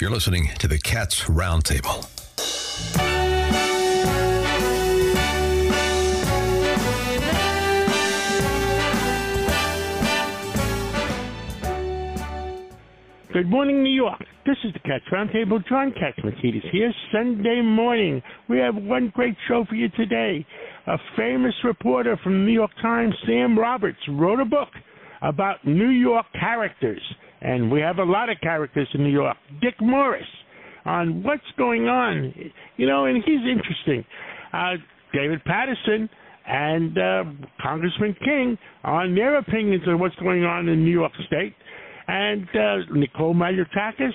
You're listening to the Cats Roundtable. Good morning, New York. This is the Cats Roundtable. John Catsimatidis here. Sunday morning. We have one great show for you today. A famous reporter from the New York Times, Sam Roberts, wrote a book about New York characters. And we have a lot of characters in New York. Dick Morris on what's going on. You know, and he's interesting. Uh, David Paterson and uh, Congressman King on their opinions on what's going on in New York State. And uh, Nicole Malliotakis,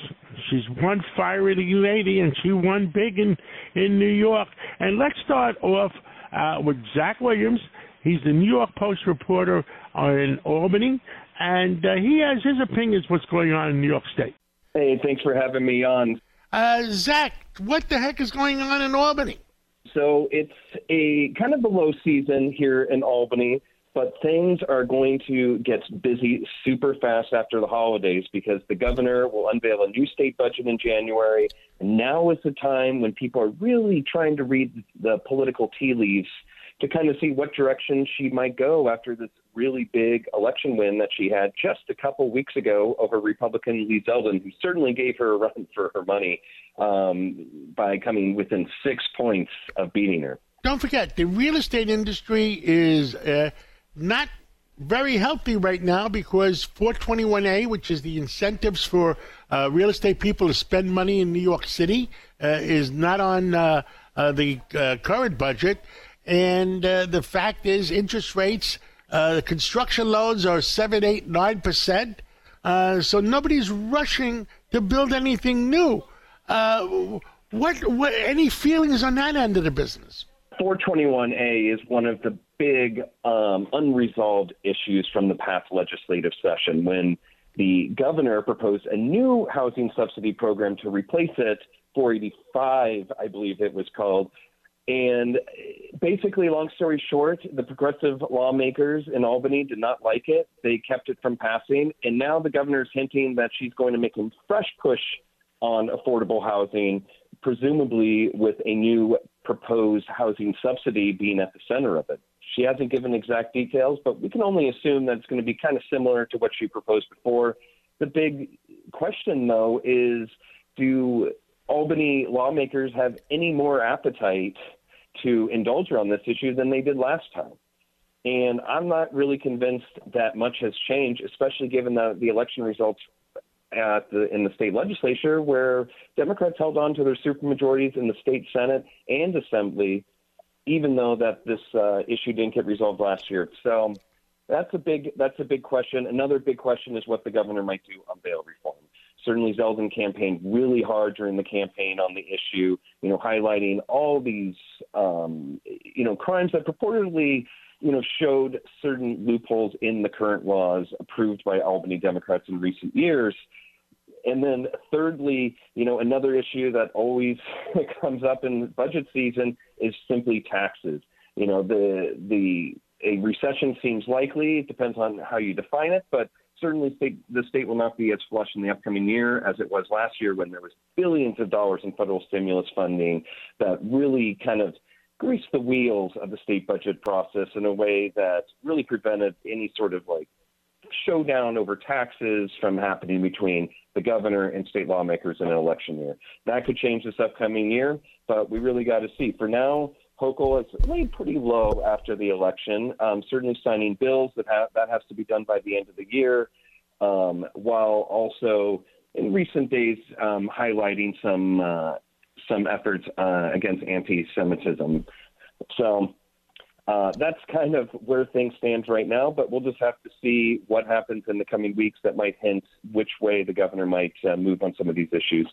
she's one fiery lady, and she won big in in New York. And let's start off uh, with Zach Williams. He's the New York Post reporter in Albany, and uh, he has his opinions what's going on in New York State. Hey, thanks for having me on. Uh, Zach, what the heck is going on in Albany? So it's a kind of a low season here in Albany but things are going to get busy super fast after the holidays because the governor will unveil a new state budget in January. And now is the time when people are really trying to read the political tea leaves to kind of see what direction she might go after this really big election win that she had just a couple weeks ago over Republican Lee Zeldin, who certainly gave her a run for her money um, by coming within six points of beating her. Don't forget, the real estate industry is. Uh not very healthy right now because 421A, which is the incentives for uh, real estate people to spend money in New York City, uh, is not on uh, uh the uh, current budget. And the fact is, interest rates, Uh, construction loans are 7, 8, 9%. Uh, so nobody's rushing to build anything new. Uh, what, what, any feelings on that end of the business? 421A is one of the big um, unresolved issues from the past legislative session when the governor proposed a new housing subsidy program to replace it, 485, I believe it was called. And basically, long story short, the progressive lawmakers in Albany did not like it. They kept it from passing. And now the governor is hinting that she's going to make a fresh push on affordable housing, presumably with a new proposed housing subsidy being at the center of it. She hasn't given exact details, but we can only assume that it's going to be kind of similar to what she proposed before. The big question, though, is do Albany lawmakers have any more appetite to indulge her on this issue than they did last time? And I'm not really convinced that much has changed, especially given the, the election results at the, in the state legislature, where Democrats held on to their supermajorities in the state Senate and Assembly, even though that this uh, issue didn't get resolved last year. So that's a big that's a big question. Another big question is what the governor might do on bail reform. Certainly, Zeldin campaigned really hard during the campaign on the issue, you know, highlighting all these, um, you know, crimes that purportedly you know, showed certain loopholes in the current laws approved by Albany Democrats in recent years. And then, thirdly, you know, another issue that always comes up in budget season is simply taxes. You know, the the a recession seems likely. It depends on how you define it, but certainly state, the state will not be as flush in the upcoming year as it was last year when there was billions of dollars in federal stimulus funding that really kind of greased the wheels of the state budget process in a way that really prevented any sort of like showdown over taxes from happening between the governor and state lawmakers in an election year. That could change this upcoming year, but we really got to see. For now, Hochul has laid pretty low after the election. Um, certainly signing bills that have, that has to be done by the end of the year, um, while also in recent days um, highlighting some uh, some efforts uh, against anti-Semitism. So uh, that's kind of where things stand right now. But we'll just have to see what happens in the coming weeks that might hint which way the governor might uh, move on some of these issues.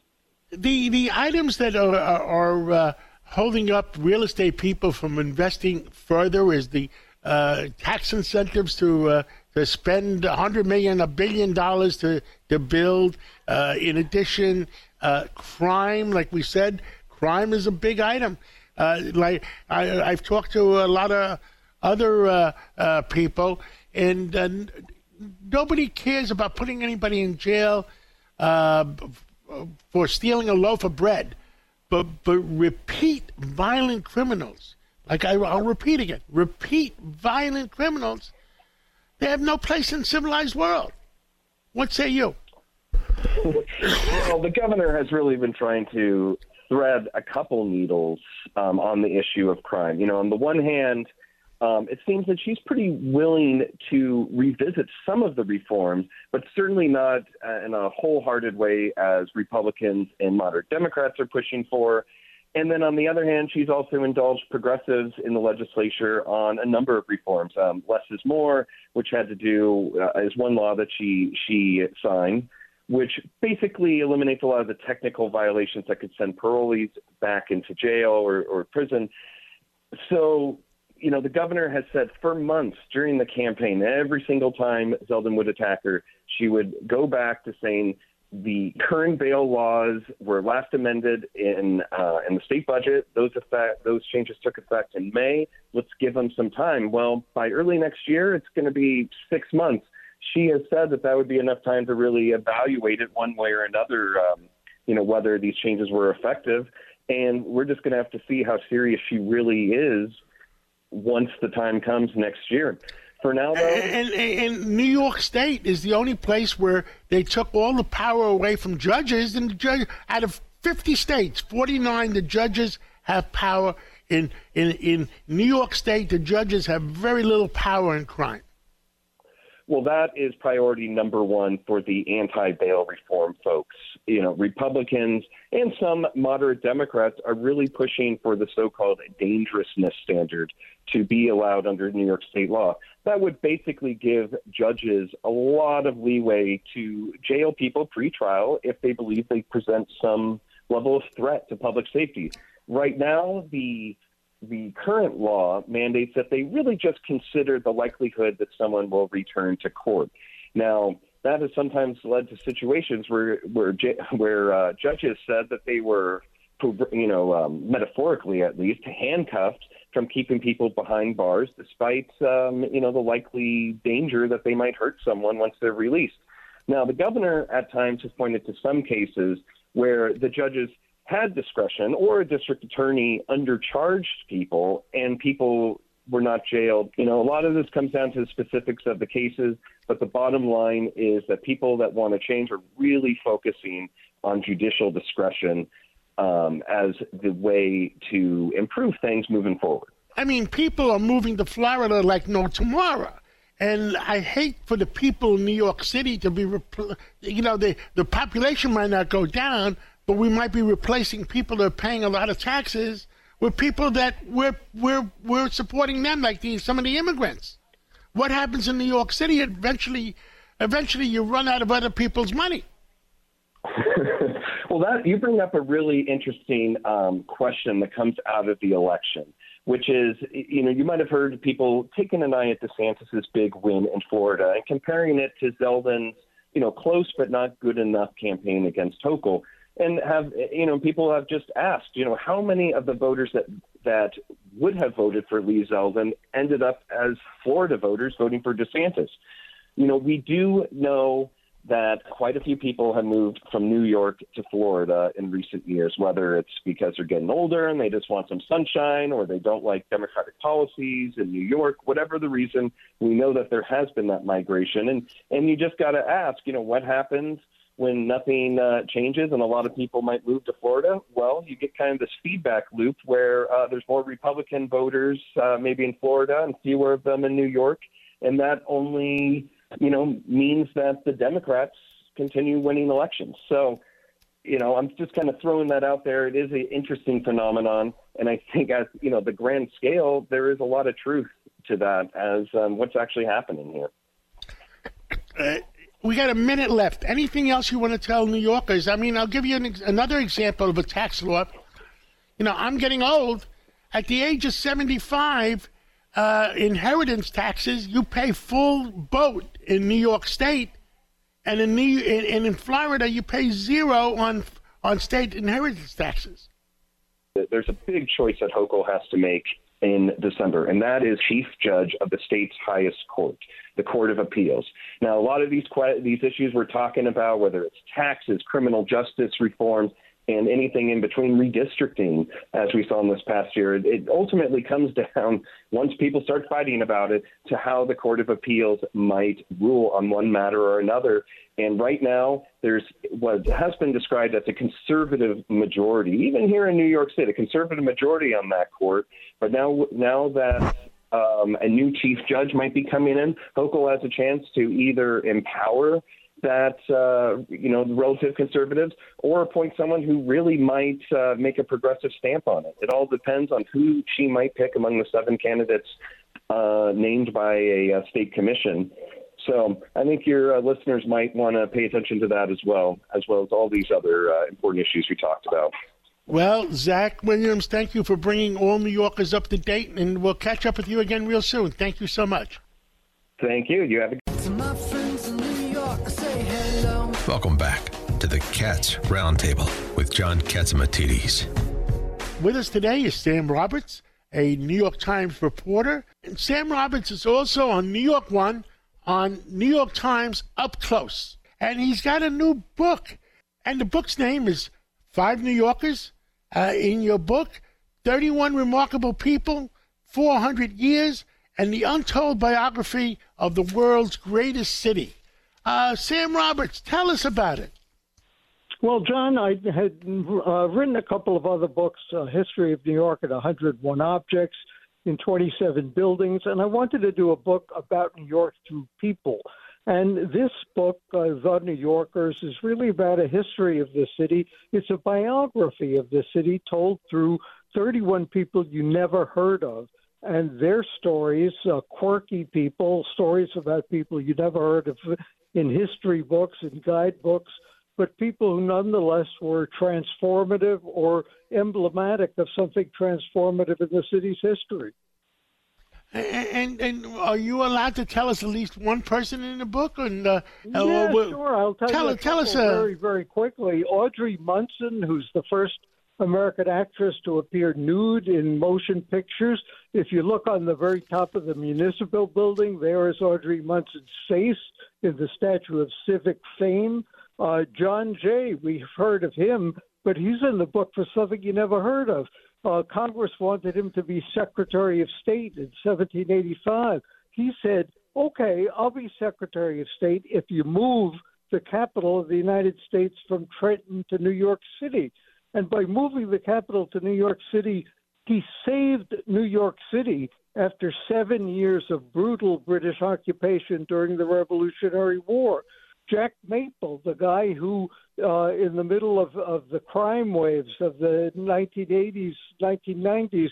The the items that are are, uh, holding up real estate people from investing further is the uh, tax incentives to uh, to spend a hundred million, a billion dollars to to build. Uh, in addition, uh, crime, like we said, crime is a big item. Uh, like I, I've talked to a lot of other uh, people, and nobody cares about putting anybody in jail for stealing a loaf of bread, but but repeat violent criminals. Like I, I'll repeat again, repeat violent criminals. They have no place in civilized world. What say you? well, the governor has really been trying to thread a couple needles um, on the issue of crime. You know, on the one hand, um, it seems that she's pretty willing to revisit some of the reforms, but certainly not uh, in a wholehearted way as Republicans and moderate Democrats are pushing for. And then on the other hand, she's also indulged progressives in the legislature on a number of reforms. Um, less is more, which had to do uh, is one law that she she signed, which basically eliminates a lot of the technical violations that could send parolees back into jail or, or prison. So you know, the governor has said for months during the campaign, every single time Zeldin would attack her, she would go back to saying the current bail laws were last amended in uh, in the state budget. Those effect those changes took effect in May. Let's give them some time. Well, by early next year, it's going to be six months. She has said that that would be enough time to really evaluate it one way or another. Um, you know whether these changes were effective, and we're just going to have to see how serious she really is once the time comes next year. For now, though, and, and, and, New York State is the only place where they took all the power away from judges. And the judge, out of 50 states, 49, the judges have power. In, in in New York State, the judges have very little power in crime. Well, that is priority number one for the anti bail reform folks. You know, Republicans and some moderate Democrats are really pushing for the so called dangerousness standard to be allowed under New York state law. That would basically give judges a lot of leeway to jail people pre-trial if they believe they present some level of threat to public safety. Right now, the the current law mandates that they really just consider the likelihood that someone will return to court. Now, that has sometimes led to situations where where where uh, judges said that they were, you know, um, metaphorically at least, handcuffed from keeping people behind bars, despite um, you know the likely danger that they might hurt someone once they're released. Now, the governor at times has pointed to some cases where the judges had discretion or a district attorney undercharged people and people were not jailed. You know, a lot of this comes down to the specifics of the cases, but the bottom line is that people that want to change are really focusing on judicial discretion um, as the way to improve things moving forward. I mean, people are moving to Florida like no tomorrow. And I hate for the people in New York City to be, you know, the, the population might not go down, but we might be replacing people that are paying a lot of taxes with people that we're we're we're supporting them, like the, some of the immigrants. What happens in New York City? Eventually, eventually, you run out of other people's money. well, that you bring up a really interesting um, question that comes out of the election, which is, you know, you might have heard people taking an eye at DeSantis's big win in Florida and comparing it to Zeldin's, you know, close but not good enough campaign against Hochul and have you know people have just asked you know how many of the voters that that would have voted for Lee Zeldin ended up as Florida voters voting for DeSantis. You know we do know that quite a few people have moved from New York to Florida in recent years, whether it's because they're getting older and they just want some sunshine or they don't like Democratic policies in New York, whatever the reason, we know that there has been that migration. And, and you just got to ask, you know, what happens when nothing uh, changes and a lot of people might move to Florida, well, you get kind of this feedback loop where uh, there's more Republican voters uh, maybe in Florida and fewer of them in New York, and that only you know means that the Democrats continue winning elections. So, you know, I'm just kind of throwing that out there. It is an interesting phenomenon, and I think as you know the grand scale, there is a lot of truth to that as um, what's actually happening here. We got a minute left. Anything else you want to tell New Yorkers? I mean, I'll give you an, another example of a tax law. You know, I'm getting old. At the age of 75, uh, inheritance taxes, you pay full boat in New York State, and in, New, in, in Florida, you pay zero on on state inheritance taxes. There's a big choice that Hochul has to make in December, and that is chief judge of the state's highest court, the Court of Appeals. Now, a lot of these these issues we're talking about, whether it's taxes, criminal justice reforms, and anything in between redistricting, as we saw in this past year, it ultimately comes down, once people start fighting about it, to how the Court of Appeals might rule on one matter or another. And right now, there's what has been described as a conservative majority, even here in New York City, a conservative majority on that court. But now, now that um, a new chief judge might be coming in, Hochul has a chance to either empower that uh, you know relative conservatives or appoint someone who really might uh, make a progressive stamp on it. It all depends on who she might pick among the seven candidates uh, named by a, a, state commission. So I think your uh, listeners might want to pay attention to that as well, as well as all these other uh, important issues we talked about. Well, Zach Williams, thank you for bringing all New Yorkers up to date, and we'll catch up with you again real soon. Thank you so much. Thank you. You have a Welcome back to the Cats Roundtable with John Catsimatidis. With us today is Sam Roberts, a New York Times reporter. And Sam Roberts is also on New York One on New York Times Up Close. And he's got a new book. And the book's name is Five New Yorkers. Uh, in your book, 31 Remarkable People, 400 Years, and the Untold Biography of the World's Greatest City. Uh, Sam Roberts, tell us about it. Well, John, I had uh, written a couple of other books, uh, History of New York at 101 Objects in 27 Buildings, and I wanted to do a book about New York through people. And this book, uh, The New Yorkers, is really about a history of the city. It's a biography of the city told through 31 people you never heard of and their stories, uh, quirky people, stories about people you never heard of in history books and guidebooks, but people who nonetheless were transformative or emblematic of something transformative in the city's history. And, and, and are you allowed to tell us at least one person in the book? And uh, yeah, uh, sure. I'll tell, tell you. tell us uh, very very quickly. Audrey Munson, who's the first American actress to appear nude in motion pictures. If you look on the very top of the municipal building, there is Audrey Munson's face in the Statue of Civic Fame. Uh, John Jay, we've heard of him, but he's in the book for something you never heard of. Uh, Congress wanted him to be Secretary of State in 1785. He said, okay, I'll be Secretary of State if you move the capital of the United States from Trenton to New York City. And by moving the capital to New York City, he saved New York City after seven years of brutal British occupation during the Revolutionary War. Jack Maple, the guy who, uh, in the middle of, of the crime waves of the 1980s, 1990s,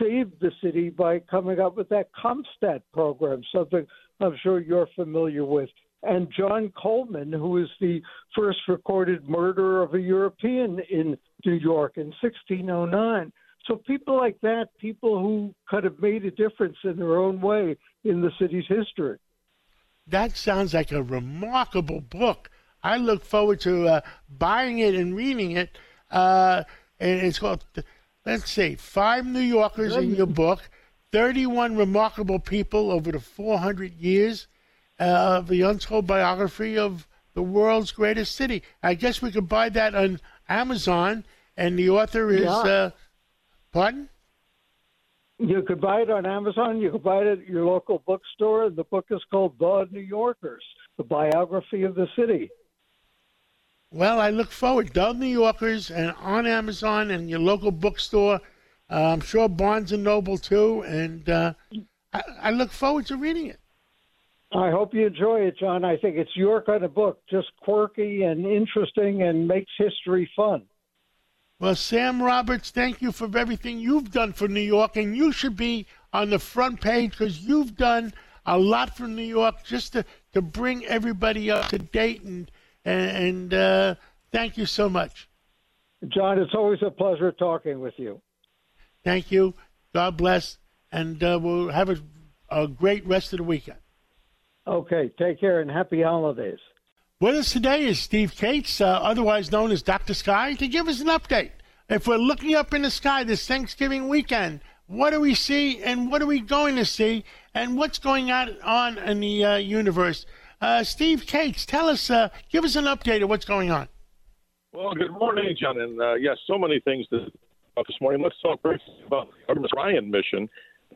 saved the city by coming up with that CompStat program, something I'm sure you're familiar with and John Colman, who is the first recorded murderer of a European in New York in 1609. So people like that, people who could have made a difference in their own way in the city's history. That sounds like a remarkable book. I look forward to uh, buying it and reading it. Uh, and it's called, let's see, Five New Yorkers in your book, 31 remarkable people over the 400 years uh, the untold biography of the world's greatest city. I guess we could buy that on Amazon, and the author is. Yeah. Uh, pardon? You could buy it on Amazon. You could buy it at your local bookstore. The book is called The New Yorkers, the biography of the city. Well, I look forward. The New Yorkers and on Amazon and your local bookstore. Uh, I'm sure Barnes and Noble too, and uh, I, I look forward to reading it. I hope you enjoy it, John. I think it's your kind of book, just quirky and interesting and makes history fun. Well, Sam Roberts, thank you for everything you've done for New York, and you should be on the front page because you've done a lot for New York just to, to bring everybody up to date. And, and uh, thank you so much. John, it's always a pleasure talking with you. Thank you. God bless. And uh, we'll have a, a great rest of the weekend. Okay, take care and happy holidays. With us today is Steve Kates, uh, otherwise known as Dr. Sky, to give us an update. If we're looking up in the sky this Thanksgiving weekend, What do we see, and what are we going to see, and what's going on, on in the uh, universe? Uh, Steve Kates, tell us, uh, give us an update of what's going on. Well, good morning, John. And uh, yes, so many things to talk this morning. Let's talk briefly about the Artemis Orion mission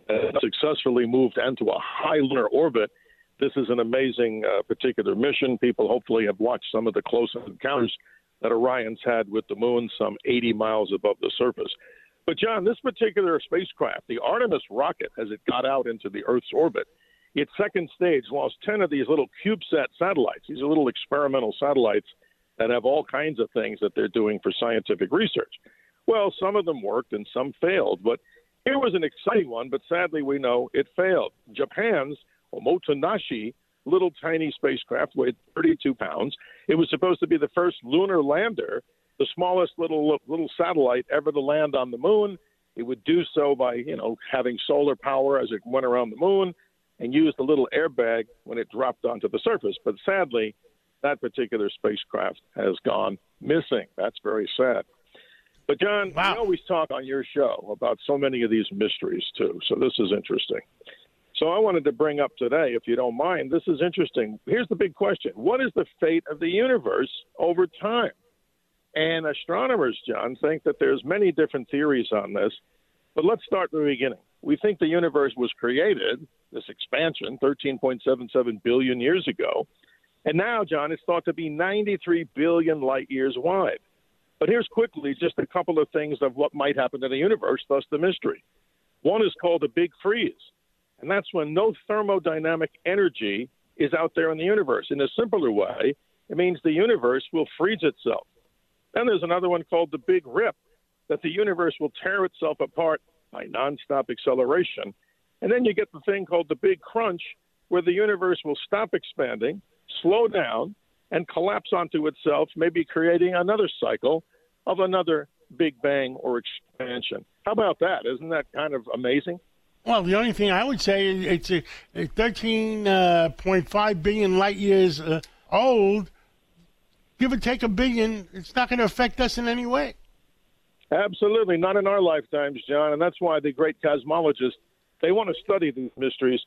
that successfully moved into a high lunar orbit. This is an amazing uh, particular mission. People hopefully have watched some of the close encounters that Orion's had with the moon, some 80 miles above the surface. But, John, this particular spacecraft, the Artemis rocket, as it got out into the Earth's orbit, its second stage lost 10 of these little CubeSat satellites. These are little experimental satellites that have all kinds of things that they're doing for scientific research. Well, some of them worked and some failed, but here was an exciting one, but sadly we know it failed. Japan's Omotenashi little tiny spacecraft weighed 32 pounds. It was supposed to be the first lunar lander the smallest little little satellite ever to land on the moon. It would do so by, you know, having solar power as it went around the moon and use the little airbag when it dropped onto the surface. But sadly, that particular spacecraft has gone missing. That's very sad. But John, wow. we always talk on your show about so many of these mysteries too. So this is interesting. So I wanted to bring up today, if you don't mind, this is interesting. Here's the big question: What is the fate of the universe over time? And astronomers, John, think that there's many different theories on this. But let's start from the beginning. We think the universe was created, this expansion, 13.77 billion years ago. And now, John, it's thought to be 93 billion light years wide. But here's quickly just a couple of things of what might happen to the universe, thus the mystery. One is called the big freeze, and that's when no thermodynamic energy is out there in the universe. In a simpler way, it means the universe will freeze itself. Then there's another one called the Big Rip, that the universe will tear itself apart by nonstop acceleration. And then you get the thing called the Big Crunch, where the universe will stop expanding, slow down, and collapse onto itself, maybe creating another cycle of another Big Bang or expansion. How about that? Isn't that kind of amazing? Well, the only thing I would say is it's a, a 13.5 uh, billion light years uh, old give or take a billion, it's not going to affect us in any way. Absolutely, not in our lifetimes, John, and that's why the great cosmologists they want to study these mysteries,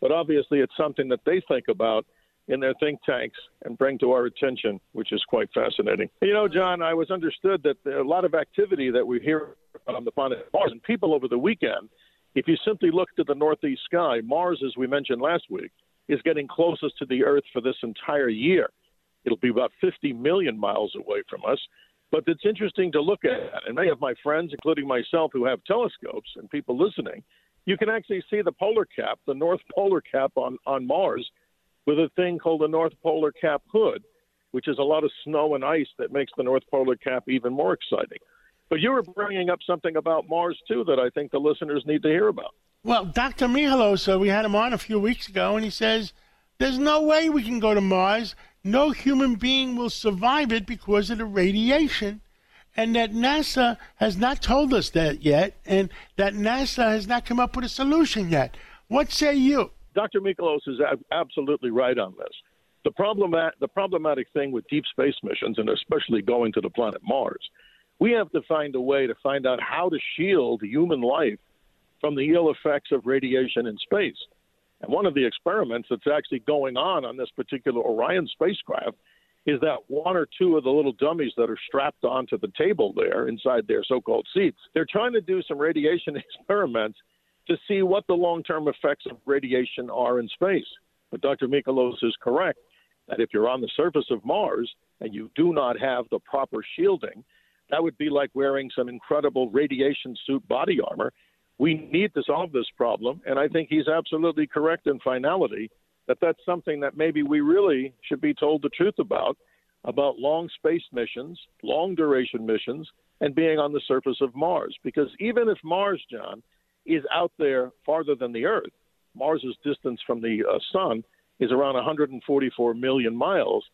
but obviously it's something that they think about in their think tanks and bring to our attention, which is quite fascinating. You know, John, I was understood that a lot of activity that we hear on the planet Mars and people over the weekend. If you simply look to the northeast sky, Mars, as we mentioned last week, is getting closest to the Earth for this entire year. It'll be about 50 million miles away from us. But it's interesting to look at. And many of my friends, including myself, who have telescopes and people listening, you can actually see the polar cap, the North Polar Cap on, on Mars, with a thing called the North Polar Cap Hood, which is a lot of snow and ice that makes the North Polar Cap even more exciting. But you were bringing up something about Mars, too, that I think the listeners need to hear about. Well, Dr. Mihalos, uh, we had him on a few weeks ago, and he says there's no way we can go to Mars no human being will survive it because of the radiation, and that NASA has not told us that yet, and that NASA has not come up with a solution yet. What say you? Dr. Michalos is absolutely right on this. The, problemat- the problematic thing with deep space missions, and especially going to the planet Mars, we have to find a way to find out how to shield human life from the ill effects of radiation in space. And one of the experiments that's actually going on on this particular Orion spacecraft is that one or two of the little dummies that are strapped onto the table there inside their so called seats, they're trying to do some radiation experiments to see what the long term effects of radiation are in space. But Dr. Michalos is correct that if you're on the surface of Mars and you do not have the proper shielding, that would be like wearing some incredible radiation suit body armor we need to solve this problem. And I think he's absolutely correct in finality that that's something that maybe we really should be told the truth about about long space missions, long duration missions, and being on the surface of Mars. Because even if Mars, John, is out there farther than the Earth, Mars's distance from the uh, sun is around 144 million miles.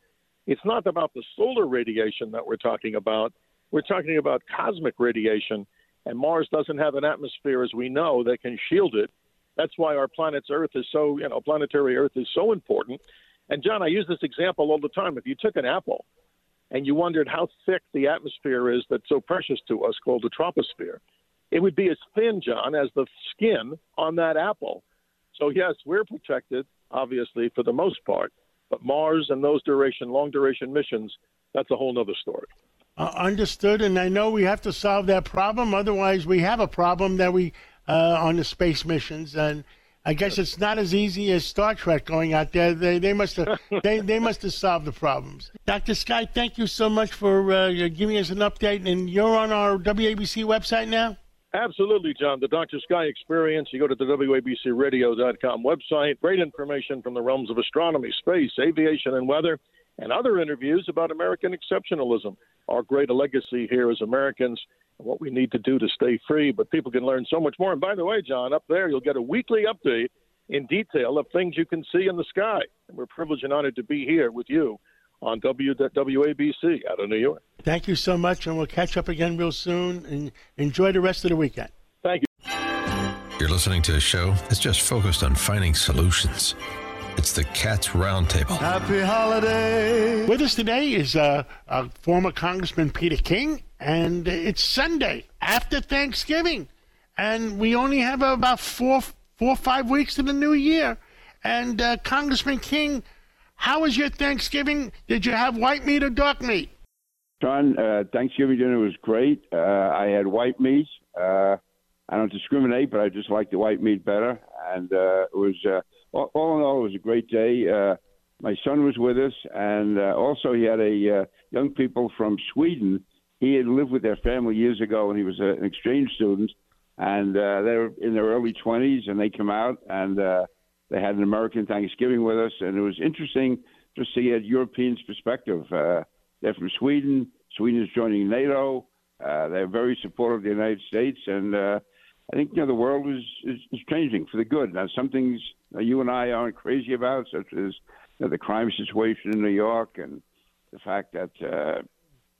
It's not about the solar radiation that we're talking about. We're talking about cosmic radiation and Mars doesn't have an atmosphere, as we know, that can shield it. That's why our planet's Earth is so, you know, planetary Earth is so important. And John, I use this example all the time. If you took an apple and you wondered how thick the atmosphere is that's so precious to us, called the troposphere, it would be as thin, John, as the skin on that apple. So yes, we're protected, obviously, for the most part. But Mars and those duration, long duration missions, that's a whole other story. Uh, understood, and I know we have to solve that problem. Otherwise, we have a problem that we uh, on the space missions, and I guess it's not as easy as Star Trek going out there. They they must have they, they must have solved the problems. Dr. Sky, thank you so much for uh, giving us an update, and you're on our WABC website now. Absolutely, John. The Dr. Sky Experience. You go to the WABCRadio.com website. Great information from the realms of astronomy, space, aviation, and weather, and other interviews about American exceptionalism, our great legacy here as Americans, and what we need to do to stay free. But people can learn so much more. And by the way, John, up there you'll get a weekly update in detail of things you can see in the sky. And we're privileged and honored to be here with you on WABC out of New York. Thank you so much, and we'll catch up again real soon. And enjoy the rest of the weekend. Thank you. You're listening to a show that's just focused on finding solutions. It's the Cats Roundtable. Happy holiday. With us today is uh, uh, former Congressman Peter King, and it's Sunday after Thanksgiving, and we only have about four, four or five weeks to the new year. And uh, Congressman King how was your Thanksgiving? Did you have white meat or dark meat? John, uh, Thanksgiving dinner was great. Uh, I had white meat. Uh, I don't discriminate, but I just like the white meat better. And uh, it was uh, all, all in all, it was a great day. Uh, my son was with us, and uh, also he had a uh, young people from Sweden. He had lived with their family years ago, and he was a, an exchange student. And uh, they were in their early 20s, and they come out and. Uh, they had an American Thanksgiving with us, and it was interesting just to get Europeans' perspective. Uh, they're from Sweden. Sweden is joining NATO. Uh, they're very supportive of the United States, and uh, I think you know the world is, is, is changing for the good. Now, some things uh, you and I aren't crazy about, such as you know, the crime situation in New York and the fact that uh,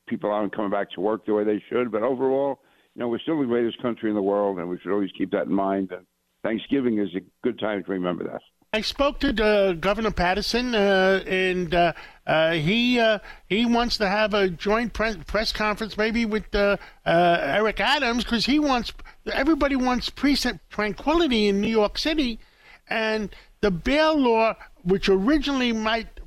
people aren't coming back to work the way they should. But overall, you know, we're still the greatest country in the world, and we should always keep that in mind. And Thanksgiving is a good time to remember that. I spoke to uh, Governor Paterson, uh, and uh, uh he uh, he wants to have a joint press, press conference, maybe with Eric Adams, because he wants everybody wants precinct tranquility in New York City, and the bail law, which originally might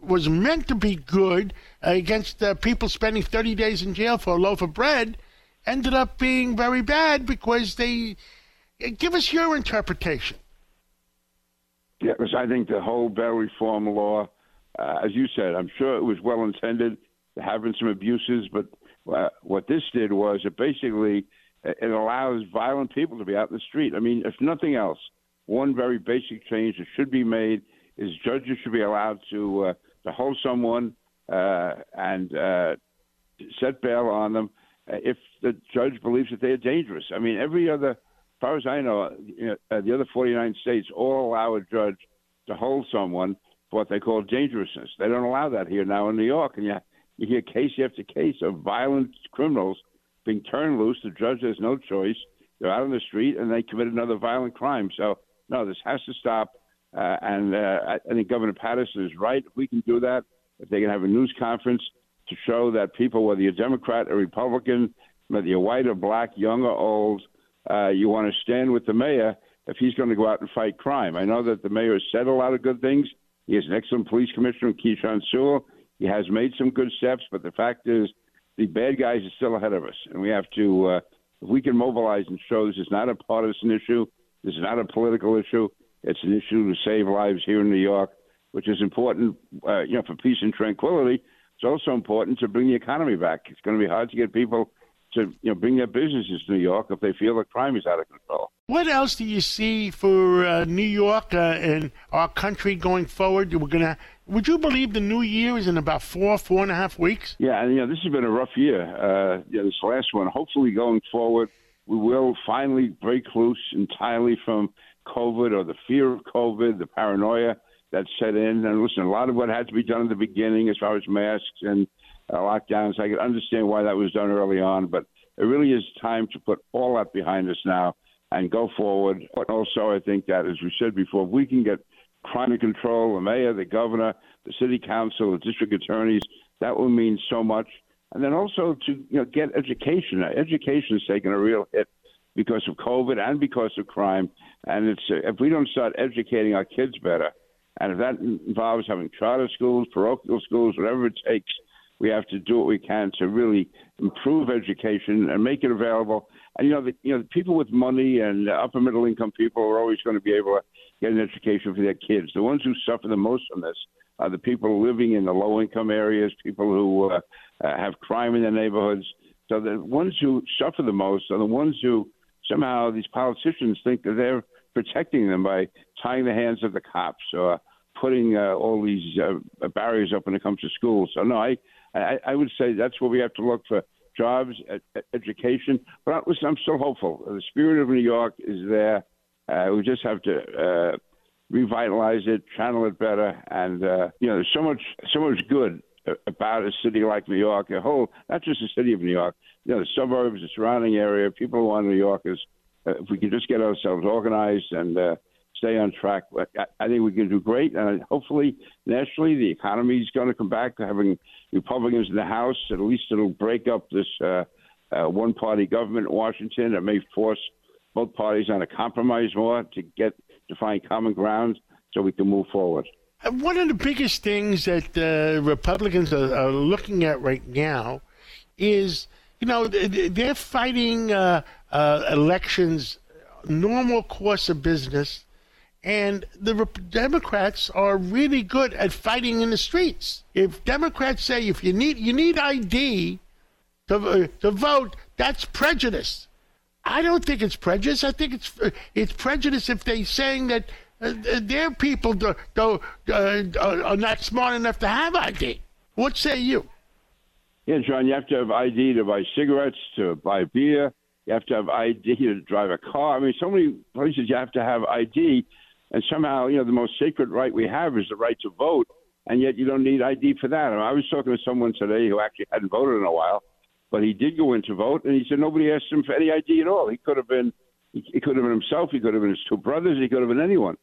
was meant to be good against people spending 30 days in jail for a loaf of bread, ended up being very bad because they Give us your interpretation. Yeah, because I think the whole bail reform law, uh, as you said, I'm sure it was well intended. Been some abuses, but uh, what this did was it basically it allows violent people to be out in the street. I mean, if nothing else, one very basic change that should be made is judges should be allowed to uh, to hold someone uh, and uh, set bail on them if the judge believes that they are dangerous. I mean, every other far as I know, you know uh, the other 49 states all allow a judge to hold someone for what they call dangerousness. They don't allow that here now in New York, and you, you hear case after case of violent criminals being turned loose. The judge has no choice. They're out on the street and they commit another violent crime. So, no, this has to stop. Uh, and uh, I, I think Governor Paterson is right. If we can do that, if they can have a news conference to show that people, whether you're Democrat or Republican, whether you're white or black, young or old, uh, you want to stand with the mayor if he's going to go out and fight crime. I know that the mayor has said a lot of good things. He has an excellent police commissioner, Keechant Sewell. He has made some good steps, but the fact is, the bad guys are still ahead of us, and we have to. Uh, if we can mobilize and show this is not a partisan issue, this is not a political issue. It's an issue to save lives here in New York, which is important, uh, you know, for peace and tranquility. It's also important to bring the economy back. It's going to be hard to get people to you know bring their businesses to New York if they feel the crime is out of control. What else do you see for uh, New York uh, and our country going forward? We're gonna. Would you believe the new year is in about four, four and a half weeks? Yeah, and you know this has been a rough year. Uh, yeah, this last one. Hopefully, going forward, we will finally break loose entirely from COVID or the fear of COVID, the paranoia that set in. And listen, a lot of what had to be done in the beginning, as far as masks and uh, lockdowns. I can understand why that was done early on, but it really is time to put all that behind us now and go forward. But also, I think that, as we said before, if we can get crime control, the mayor, the governor, the city council, the district attorneys, that will mean so much. And then also to you know get education. Education has taken a real hit because of COVID and because of crime. And it's uh, if we don't start educating our kids better, and if that involves having charter schools, parochial schools, whatever it takes, we have to do what we can to really improve education and make it available. And you know, the, you know, the people with money and upper middle income people are always going to be able to get an education for their kids. The ones who suffer the most from this are the people living in the low income areas, people who uh, uh, have crime in their neighborhoods. So the ones who suffer the most are the ones who somehow these politicians think that they're protecting them by tying the hands of the cops or putting uh, all these uh, barriers up when it comes to schools. So no, I, I I would say that's where we have to look for jobs, education. But listen, I'm still hopeful. The spirit of New York is there. Uh, we just have to uh, revitalize it, channel it better, and uh, you know, there's so much so much good about a city like New York, a whole not just the city of New York, you know, the suburbs, the surrounding area, people who are New Yorkers. Uh, if we could just get ourselves organized and uh, stay on track, I, I think we can do great. And hopefully, nationally, the economy is going to come back. to Having Republicans in the House, at least it'll break up this uh, uh, one-party government in Washington. It may force both parties on a compromise more to get to find common ground so we can move forward. One of the biggest things that uh, Republicans are, are, looking at right now is, you know, they're fighting uh, uh, elections, normal course of business, and the Democrats are really good at fighting in the streets. If Democrats say if you need you need ID to uh, to vote, that's prejudice. I don't think it's prejudice. I think it's it's prejudice if they're saying that uh, their people do, do, uh, are not smart enough to have ID. What say you? Yeah, John, you have to have ID to buy cigarettes, to buy beer. You have to have ID to drive a car. I mean, so many places you have to have ID, and somehow, you know, the most sacred right we have is the right to vote, and yet you don't need ID for that. I, mean, I was talking to someone today who actually hadn't voted in a while, but he did go in to vote, and he said nobody asked him for any ID at all. He could have been, he could have been himself. He could have been his two brothers. He could have been anyone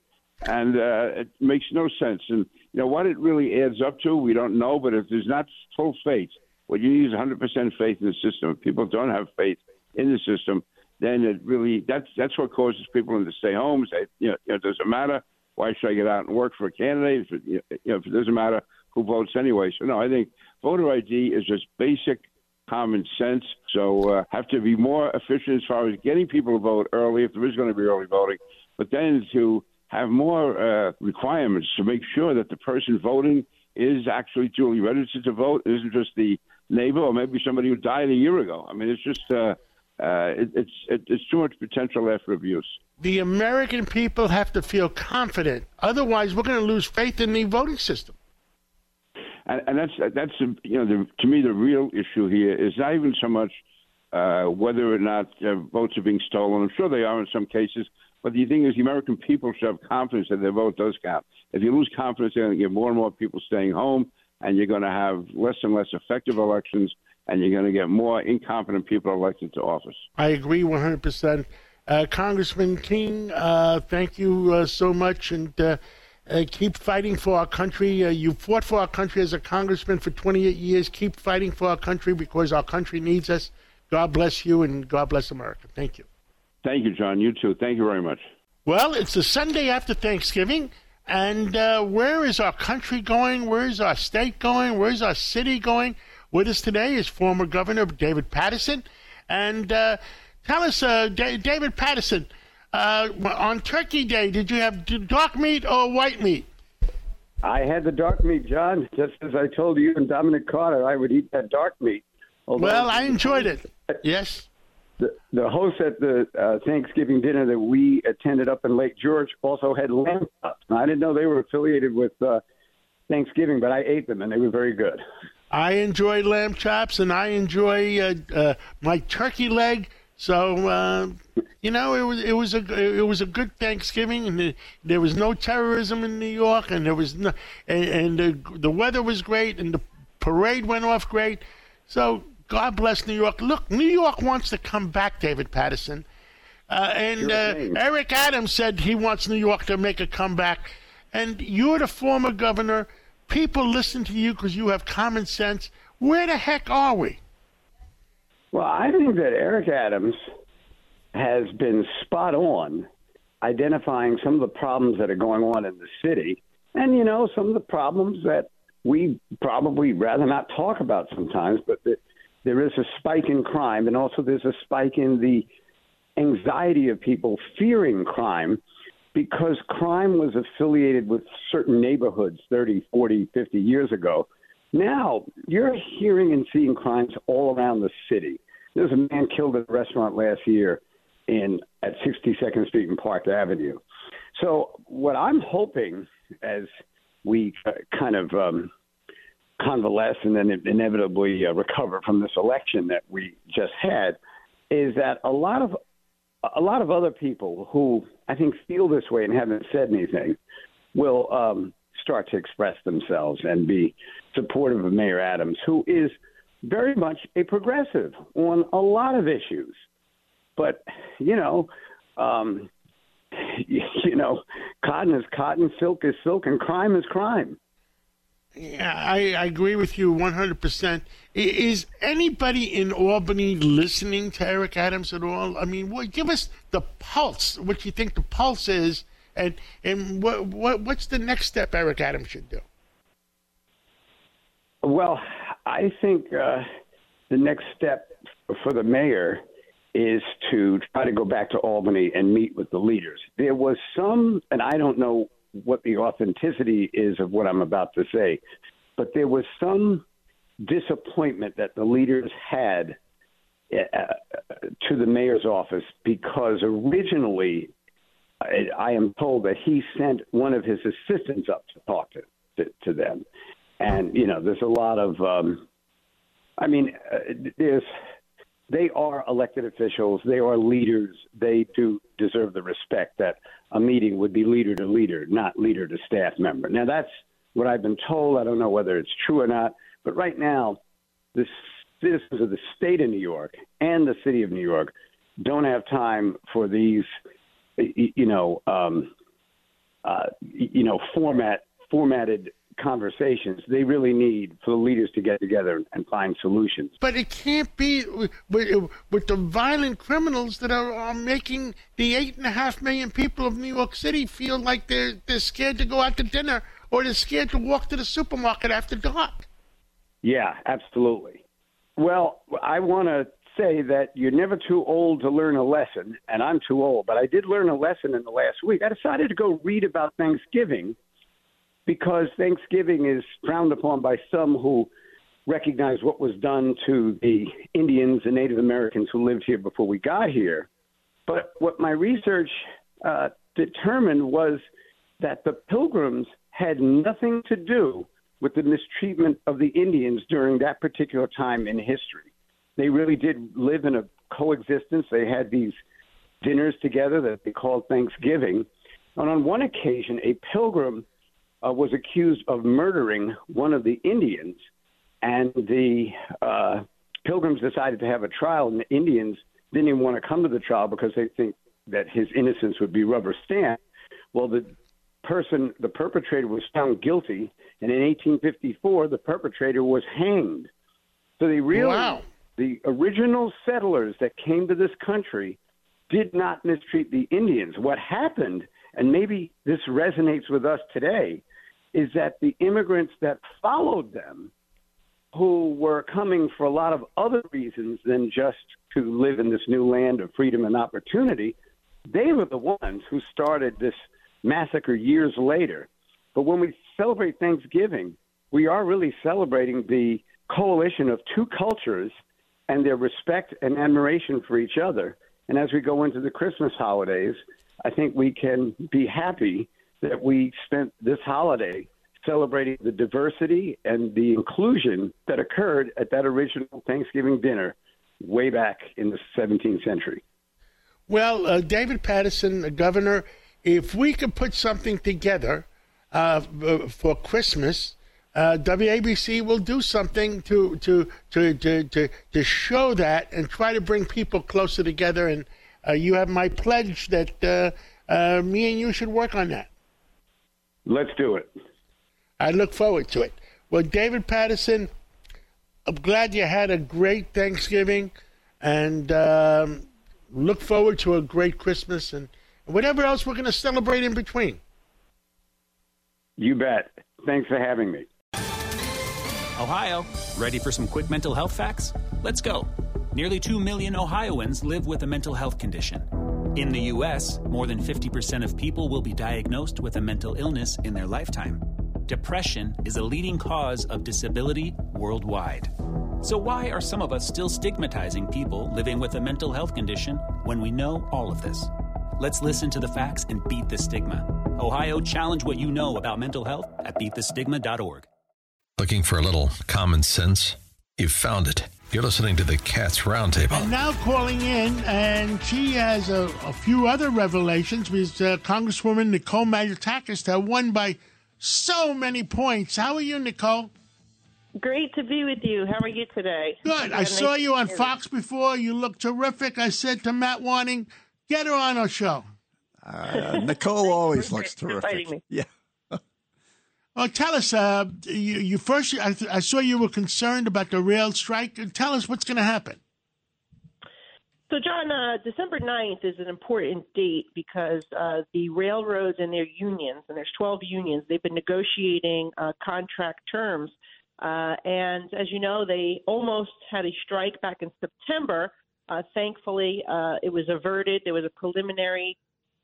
and uh, it makes no sense. And you know what it really adds up to, we don't know. But if there's not full faith, what you need is 100% faith in the system. If people don't have faith in the system, then it really that's that's what causes people to stay home. Say, you know, you know, it doesn't matter. Why should I get out and work for a candidate? If it, you know, if it doesn't matter who votes anyway. So no, I think voter ID is just basic common sense. So uh, have to be more efficient as far as getting people to vote early if there is going to be early voting, but then to have more uh, requirements to make sure that the person voting is actually duly registered to vote, it isn't just the neighbor or maybe somebody who died a year ago. I mean, it's just uh, uh, it, it's it, it's too much potential for abuse. The American people have to feel confident. Otherwise, we're going to lose faith in the voting system. And, and that's that's you know the, to me the real issue here is not even so much uh, whether or not uh, votes are being stolen. I'm sure they are in some cases, but the thing is, the American people should have confidence that their vote does count. If you lose confidence, you're going to get more and more people staying home, and you're going to have less and less effective elections, and you're going to get more incompetent people elected to office. I agree 100%. Uh, Congressman King, uh, thank you uh, so much, and uh, uh, keep fighting for our country. Uh, you fought for our country as a congressman for 28 years. Keep fighting for our country because our country needs us. God bless you, and God bless America. Thank you. Thank you, John. You too. Thank you very much. Well, it's the Sunday after Thanksgiving, and uh, where is our country going? Where is our state going? Where is our city going? With us today is former Governor David Paterson. And uh, tell us, uh, D- David Paterson, uh, on Turkey Day, did you have dark meat or white meat? I had the dark meat, John. Just as I told you and Dominic Carter, I would eat that dark meat. well, I enjoyed it. Yes the, the host at the uh, Thanksgiving dinner that we attended up in Lake George also had lamb chops. I didn't know they were affiliated with uh, Thanksgiving, but I ate them and they were very good. I enjoy lamb chops and I enjoy uh, uh, my turkey leg. So uh, you know, it was it was a it was a good Thanksgiving, and there was no terrorism in New York, and there was no, and, and the the weather was great, and the parade went off great. So God bless New York. Look, New York wants to come back, David Paterson, Uh, and uh, Eric Adams said he wants New York to make a comeback. And you're the former governor. People listen to you because you have common sense. Where the heck are we? Well, I think that Eric Adams has been spot on identifying some of the problems that are going on in the city and, you know, some of the problems that we probably rather not talk about sometimes, but that there is a spike in crime and also there's a spike in the anxiety of people fearing crime because crime was affiliated with certain neighborhoods 30, 40, 50 years ago. Now, you're hearing and seeing crimes all around the city. There was a man killed at a restaurant last year in at 62nd Street and Park Avenue. So, what I'm hoping as we uh, kind of um, convalesce and then inevitably uh, recover from this election that we just had is that a lot of a lot of other people who I think feel this way and haven't said anything will um, start to express themselves and be supportive of Mayor Adams, who is very much a progressive on a lot of issues. But you know, um, you know, cotton is cotton, silk is silk, and crime is crime. Yeah, I, I agree with you 100%. Is anybody in Albany listening to Eric Adams at all? I mean, what, give us the pulse, what you think the pulse is, and, and what, what, what's the next step Eric Adams should do? Well, I think uh, the next step for the mayor is to try to go back to Albany and meet with the leaders. There was some, and I don't know what the authenticity is of what I'm about to say, but there was some disappointment that the leaders had uh, to the mayor's office because originally I, I am told that he sent one of his assistants up to talk to, to, to them. And, you know, there's a lot of, um, I mean, uh, there's, they are elected officials, they are leaders, they do deserve the respect that a meeting would be leader to leader, not leader to staff member. Now, that's what I've been told. I don't know whether it's true or not, but right now, the citizens of the state of New York and the city of New York don't have time for these, you know, um, uh, you know, format formatted conversations. They really need for the leaders to get together and find solutions. But it can't be with, with the violent criminals that are, are making the eight and a half million people of New York City feel like they're they're scared to go out to dinner or they're scared to walk to the supermarket after dark. Yeah, absolutely. Well, I want to say that you're never too old to learn a lesson, and I'm too old, but I did learn a lesson in the last week. I decided to go read about Thanksgiving because Thanksgiving is frowned upon by some who recognize what was done to the Indians and Native Americans who lived here before we got here. But what my research uh, determined was that the pilgrims had nothing to do with the mistreatment of the Indians during that particular time in history. They really did live in a coexistence. They had these dinners together that they called Thanksgiving. And on one occasion, a pilgrim uh, was accused of murdering one of the Indians, and the uh, Pilgrims decided to have a trial, and the Indians didn't even want to come to the trial because they think that his innocence would be rubber stamped. Well, the person, the perpetrator, was found guilty, and in 1854, the perpetrator was hanged. So they realized wow. the original settlers that came to this country did not mistreat the Indians. What happened, and maybe this resonates with us today, is that the immigrants that followed them, who were coming for a lot of other reasons than just to live in this new land of freedom and opportunity, they were the ones who started this massacre years later. But when we celebrate Thanksgiving, we are really celebrating the coalition of two cultures and their respect and admiration for each other. And as we go into the Christmas holidays, I think we can be happy that we spent this holiday celebrating the diversity and the inclusion that occurred at that original Thanksgiving dinner way back in the 17th century. Well, uh, David Paterson, the governor, if we could put something together uh, for Christmas, uh, WABC will do something to, to, to, to, to, to show that and try to bring people closer together. And uh, you have my pledge that uh, uh, me and you should work on that. Let's do it. I look forward to it. Well, David Paterson, I'm glad you had a great Thanksgiving, and um, look forward to a great Christmas and whatever else we're going to celebrate in between. You bet. Thanks for having me. Ohio, ready for some quick mental health facts? Let's go. Nearly 2 million Ohioans live with a mental health condition. In the U.S., more than 50% of people will be diagnosed with a mental illness in their lifetime. Depression is a leading cause of disability worldwide. So, why are some of us still stigmatizing people living with a mental health condition when we know all of this? Let's listen to the facts and beat the stigma. Ohio, challenge what you know about mental health at beatthestigma.org. Looking for a little common sense? You've found it. You're listening to the Cats Roundtable. And now calling in, and she has a, a few other revelations because uh, Congresswoman Nicole Malliotakis that won by so many points. How are you, Nicole? Great to be with you. How are you today? Good. I saw you on Fox before. You look terrific. I said to Matt Wanting, get her on our show. Uh, Nicole always looks terrific. Yeah. Well, tell us. Uh, you, you, first, I, I, saw you were concerned about the rail strike. Tell us what's going to happen. So, John, uh, December 9th is an important date because uh, the railroads and their unions, and there's 12 unions, they've been negotiating uh, contract terms. Uh, and as you know, they almost had a strike back in September. Uh, thankfully, it was averted. There was a preliminary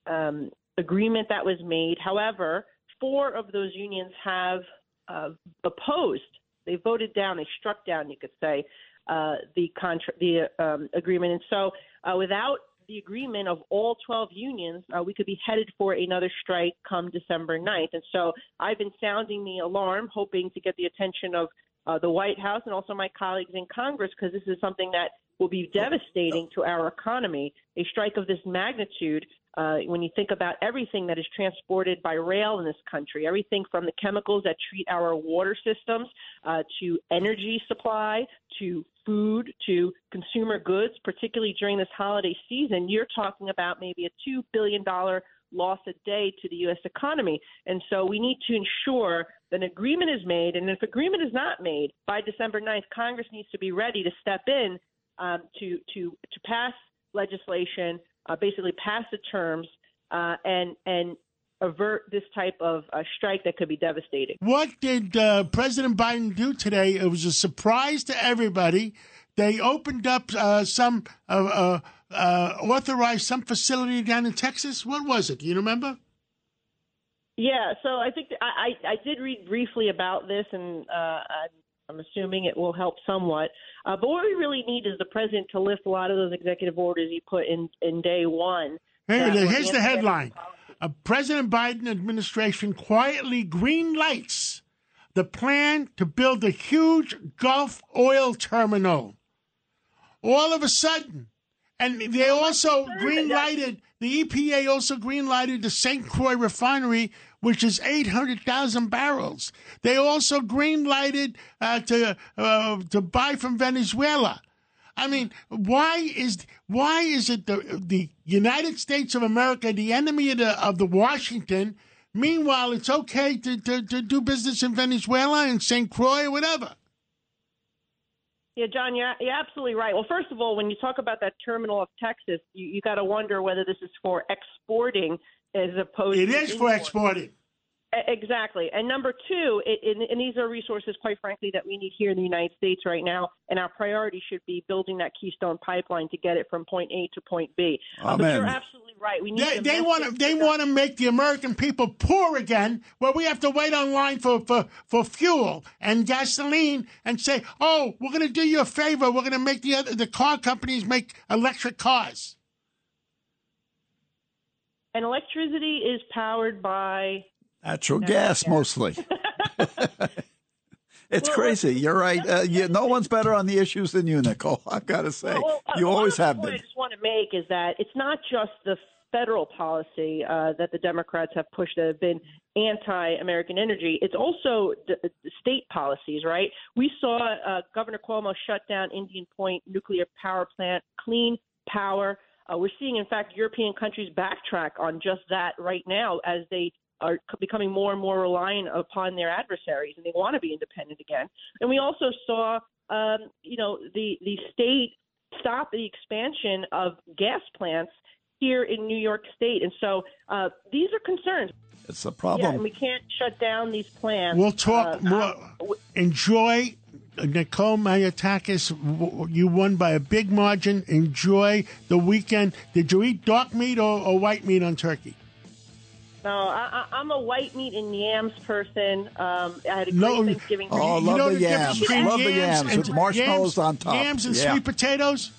um, agreement that was made. However, four of those unions have uh, opposed. They voted down. They struck down, you could say, uh, the contract, the um, agreement. And so, uh, without the agreement of all 12 unions, uh, we could be headed for another strike come December 9th. And so, I've been sounding the alarm, hoping to get the attention of uh, the White House and also my colleagues in Congress, because this is something that will be devastating to our economy. A strike of this magnitude uh, when you think about everything that is transported by rail in this country, everything from the chemicals that treat our water systems uh, to energy supply to food to consumer goods, particularly during this holiday season, you're talking about maybe a $2 billion loss a day to the U.S. economy. And so we need to ensure that an agreement is made. And if agreement is not made by December 9th, Congress needs to be ready to step in um, to, to, to pass legislation uh, basically pass the terms uh, and and avert this type of uh, strike that could be devastating. What did uh, President Biden do today? It was a surprise to everybody. They opened up uh, some uh, authorized some facility down in Texas. What was it? Do you remember? Yeah, so I think I, I, I did read briefly about this, and uh, I'm assuming it will help somewhat. Uh, but what we really need is the president to lift a lot of those executive orders he put in in day one. Here, here's the headline: A President Biden administration quietly green lights the plan to build a huge Gulf oil terminal. All of a sudden, and they also green lighted the EPA also green lighted the St. Croix refinery, which is 800,000 barrels. They also green lighted uh, to uh, to buy from Venezuela. I mean, why is why is it the the United States of America the enemy of the of the Washington? Meanwhile, it's okay to, to, to do business in Venezuela and St. Croix or whatever. Yeah, John, you're, you're absolutely right. Well, first of all, when you talk about that terminal of Texas, you, you got to wonder whether this is for exporting as opposed it to. It is for exporting. Exactly. And number two, it, and, and these are resources, quite frankly, that we need here in the United States right now. And our priority should be building that Keystone pipeline to get it from point A to point B. Uh, but you're absolutely right. We need they, they want to they want to make the American people poor again, where we have to wait online for, for, for fuel and gasoline and say, oh, we're going to do you a favor. We're going to make the other, the car companies make electric cars. And electricity is powered by Natural gas, mostly. It's well, crazy. You're right. Uh, you, no one's better on the issues than you, Nicole. I've got to say, well, you always have been. I just want to make is that it's not just the federal policy uh, that the Democrats have pushed that have been anti-American energy. It's also the, the state policies, right? We saw uh, Governor Cuomo shut down Indian Point nuclear power plant, clean power. Uh, we're seeing, in fact, European countries backtrack on just that right now as they are becoming more and more reliant upon their adversaries, and they want to be independent again. And we also saw, um, you know, the the state stop the expansion of gas plants here in New York State. And so uh, these are concerns. It's a problem. Yeah, and we can't shut down these plants. We'll talk uh, more. Enjoy. Nicole Malliotakis, you won by a big margin. Enjoy the weekend. Did you eat dark meat or, or white meat on turkey? No, I, am a white meat and yams person. Um, I had a great no, Thanksgiving. Oh, love know the, the yams. Love the yams with marshmallows yams, on top. Yams and yeah. sweet potatoes.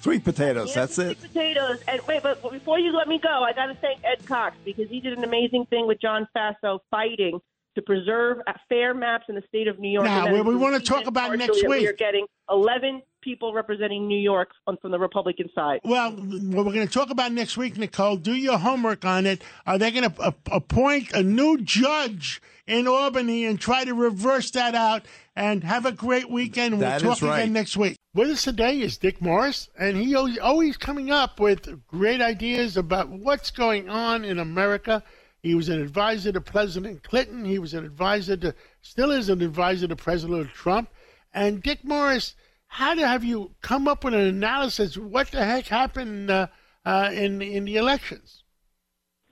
Sweet potatoes. That's it. Sweet potatoes. And wait, but before you let me go, I got to thank Ed Cox because he did an amazing thing with John Faso fighting to preserve fair maps in the state of New York. Now, we, we want to talk about next week. We're getting 11 people representing New York on, from the Republican side. Well, what we're going to talk about next week, Nicole, do your homework on it. Are they going to appoint a new judge in Albany and try to reverse that out? And have a great weekend. We'll talk right. again next week. With us today is Dick Morris, and he always coming up with great ideas about what's going on in America. He was an advisor to President Clinton. He was an advisor to, still is an advisor to President Trump. And Dick Morris, how do have you come up with an analysis? What the heck happened uh, uh, in in the elections?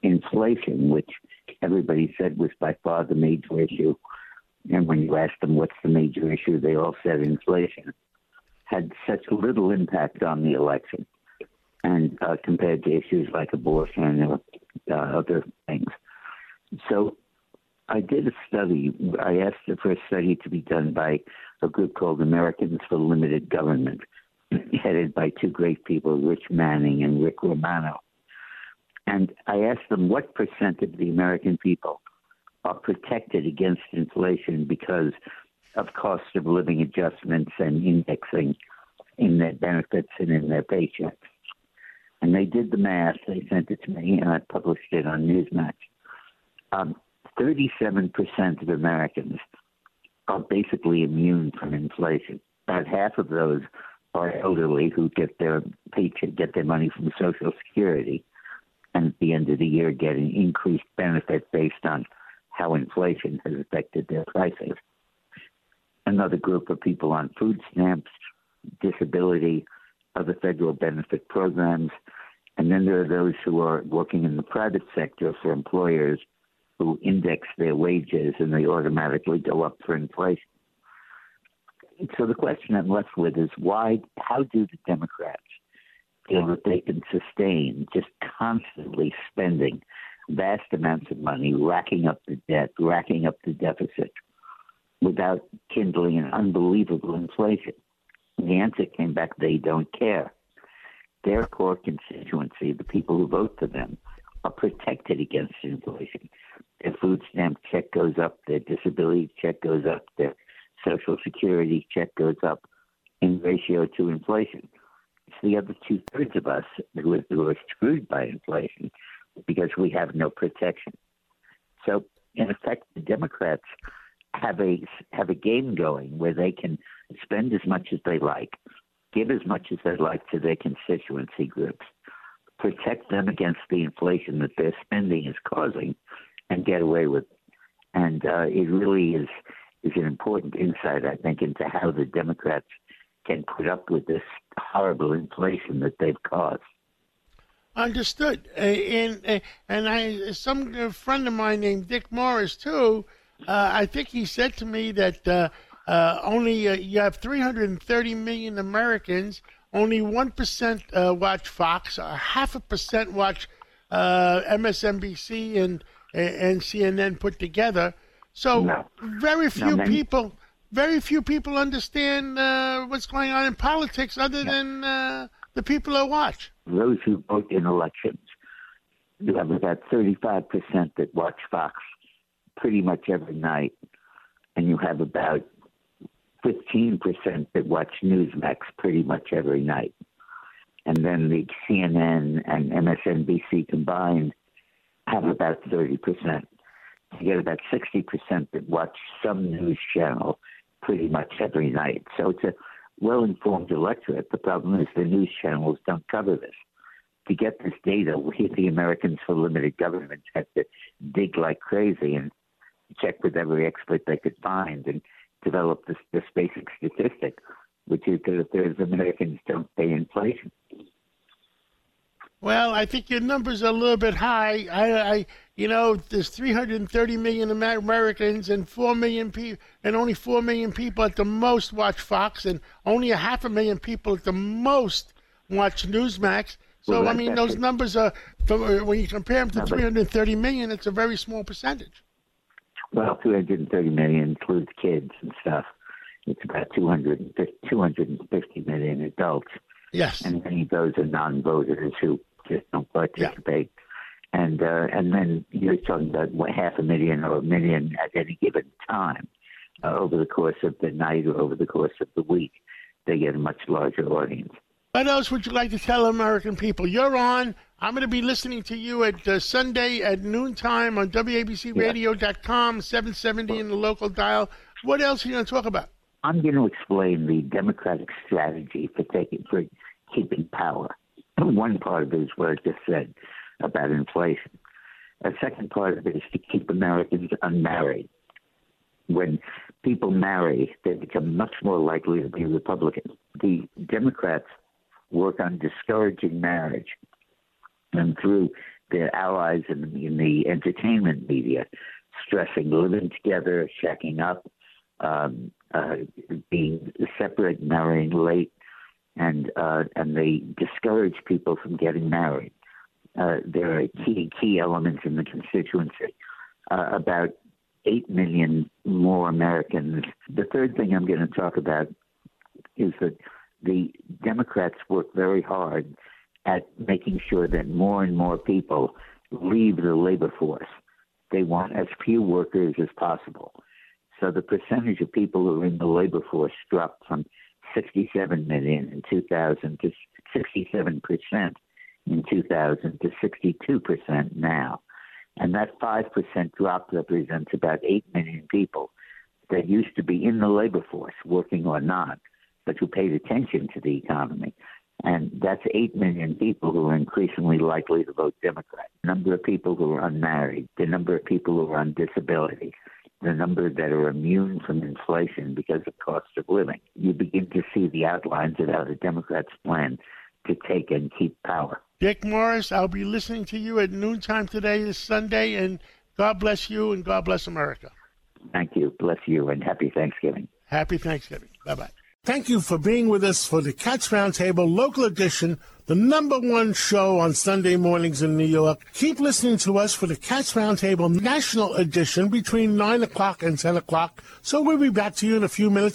Inflation, which everybody said was by far the major issue, and when you asked them what's the major issue, they all said inflation had such little impact on the election, and uh, compared to issues like abortion or uh, other things. So I did a study. I asked for a study to be done by a group called Americans for Limited Government, headed by two great people, Rich Manning and Rick Romano. And I asked them what percent of the American people are protected against inflation because of cost of living adjustments and indexing in their benefits and in their paychecks. And they did the math. They sent it to me, and I published it on Newsmax. Um, 37% of Americans are basically immune from inflation. About half of those are elderly who get their paycheck, get their money from Social Security, and at the end of the year get an increased benefit based on how inflation has affected their prices another group of people on food stamps, disability, other federal benefit programs. And then there are those who are working in the private sector for employers who index their wages and they automatically go up for inflation. So the question I'm left with is why, how do the Democrats feel that they can sustain just constantly spending vast amounts of money, racking up the debt, racking up the deficit, without kindling an unbelievable inflation? The answer came back they don't care. Their core constituency, the people who vote for them, are protected against inflation. Their food stamp check goes up, their disability check goes up, their social security check goes up in ratio to inflation. It's the other two thirds of us who are, screwed by inflation because we have no protection. So, in effect, the Democrats have a have a game going where they can spend as much as they like, give as much as they like to their constituency groups, protect them against the inflation that their spending is causing, and get away with it. And uh, it really is is an important insight, I think, into how the Democrats can put up with this horrible inflation that they've caused. Understood. Uh, and uh, and I some friend of mine named Dick Morris too uh, I think he said to me that uh, uh, only uh, you have 330 million Americans. Only one percent uh, watch Fox. half a percent watch uh, MSNBC and and CNN put together. So no. very few no, people, very few people understand what's going on in politics, other no. than the people who watch. Those who vote in elections, you have about 35 percent that watch Fox pretty much every night, and you have about 15% that watch Newsmax pretty much every night. And then the CNN and MSNBC combined have about 30%. You get about 60% that watch some news channel pretty much every night. So it's a well informed electorate. The problem is the news channels don't cover this. To get this data, we, the Americans for Limited Government, have to dig like crazy. And check with every expert they could find and develop this, this basic statistic. which is that a third of Americans don't pay inflation. Well, I think your numbers are a little bit high. I, I you know, there's 330 million Americans and four million people, and only four million people at the most watch Fox, and only a half a million people at the most watch Newsmax. So well, I mean, those numbers are when you compare them to no, 330 million, it's a very small percentage. Well, 230 million includes kids and stuff. It's about 250, 250 million adults. Yes. And many of those are non-voters who just don't participate. Yeah. And uh, and then you're talking about what, half a million or a million at any given time uh, over the course of the night or over the course of the week. They get a much larger audience. What else would you like to tell American people? You're on. I'm going to be listening to you at uh, Sunday at noontime on WABCRadio.com, 770 in the local dial. What else are you going to talk about? I'm going to explain the Democratic strategy for taking for keeping power. One part of it is what I just said about inflation. A second part of it is to keep Americans unmarried. When people marry, they become much more likely to be Republican. The Democrats work on discouraging marriage, and through their allies in, in the entertainment media, stressing living together, checking up, um, uh, being separate, marrying late, and uh, and they discourage people from getting married. Uh, there are key key elements in the constituency. Uh, about eight million more Americans. The third thing I'm going to talk about is that the Democrats work very hard at making sure that more and more people leave the labor force. They want as few workers as possible. So the percentage of people who are in the labor force dropped from 67 million in 2000 to 67 percent in 2000 to 62 percent now. And that 5% drop represents about 8 million people that used to be in the labor force, working or not, but who paid attention to the economy. And that's 8 million people who are increasingly likely to vote Democrat. The number of people who are unmarried, the number of people who are on disability, the number that are immune from inflation because of cost of living. You begin to see the outlines of how the Democrats plan to take and keep power. Dick Morris, I'll be listening to you at noontime today, this Sunday, and God bless you and God bless America. Thank you. Bless you and happy Thanksgiving. Happy Thanksgiving. Bye bye. Thank you for being with us for the Cats Roundtable local edition, the number one show on Sunday mornings in New York. Keep listening to us for the Cats Roundtable national edition between 9 o'clock and 10 o'clock. So we'll be back to you in a few minutes.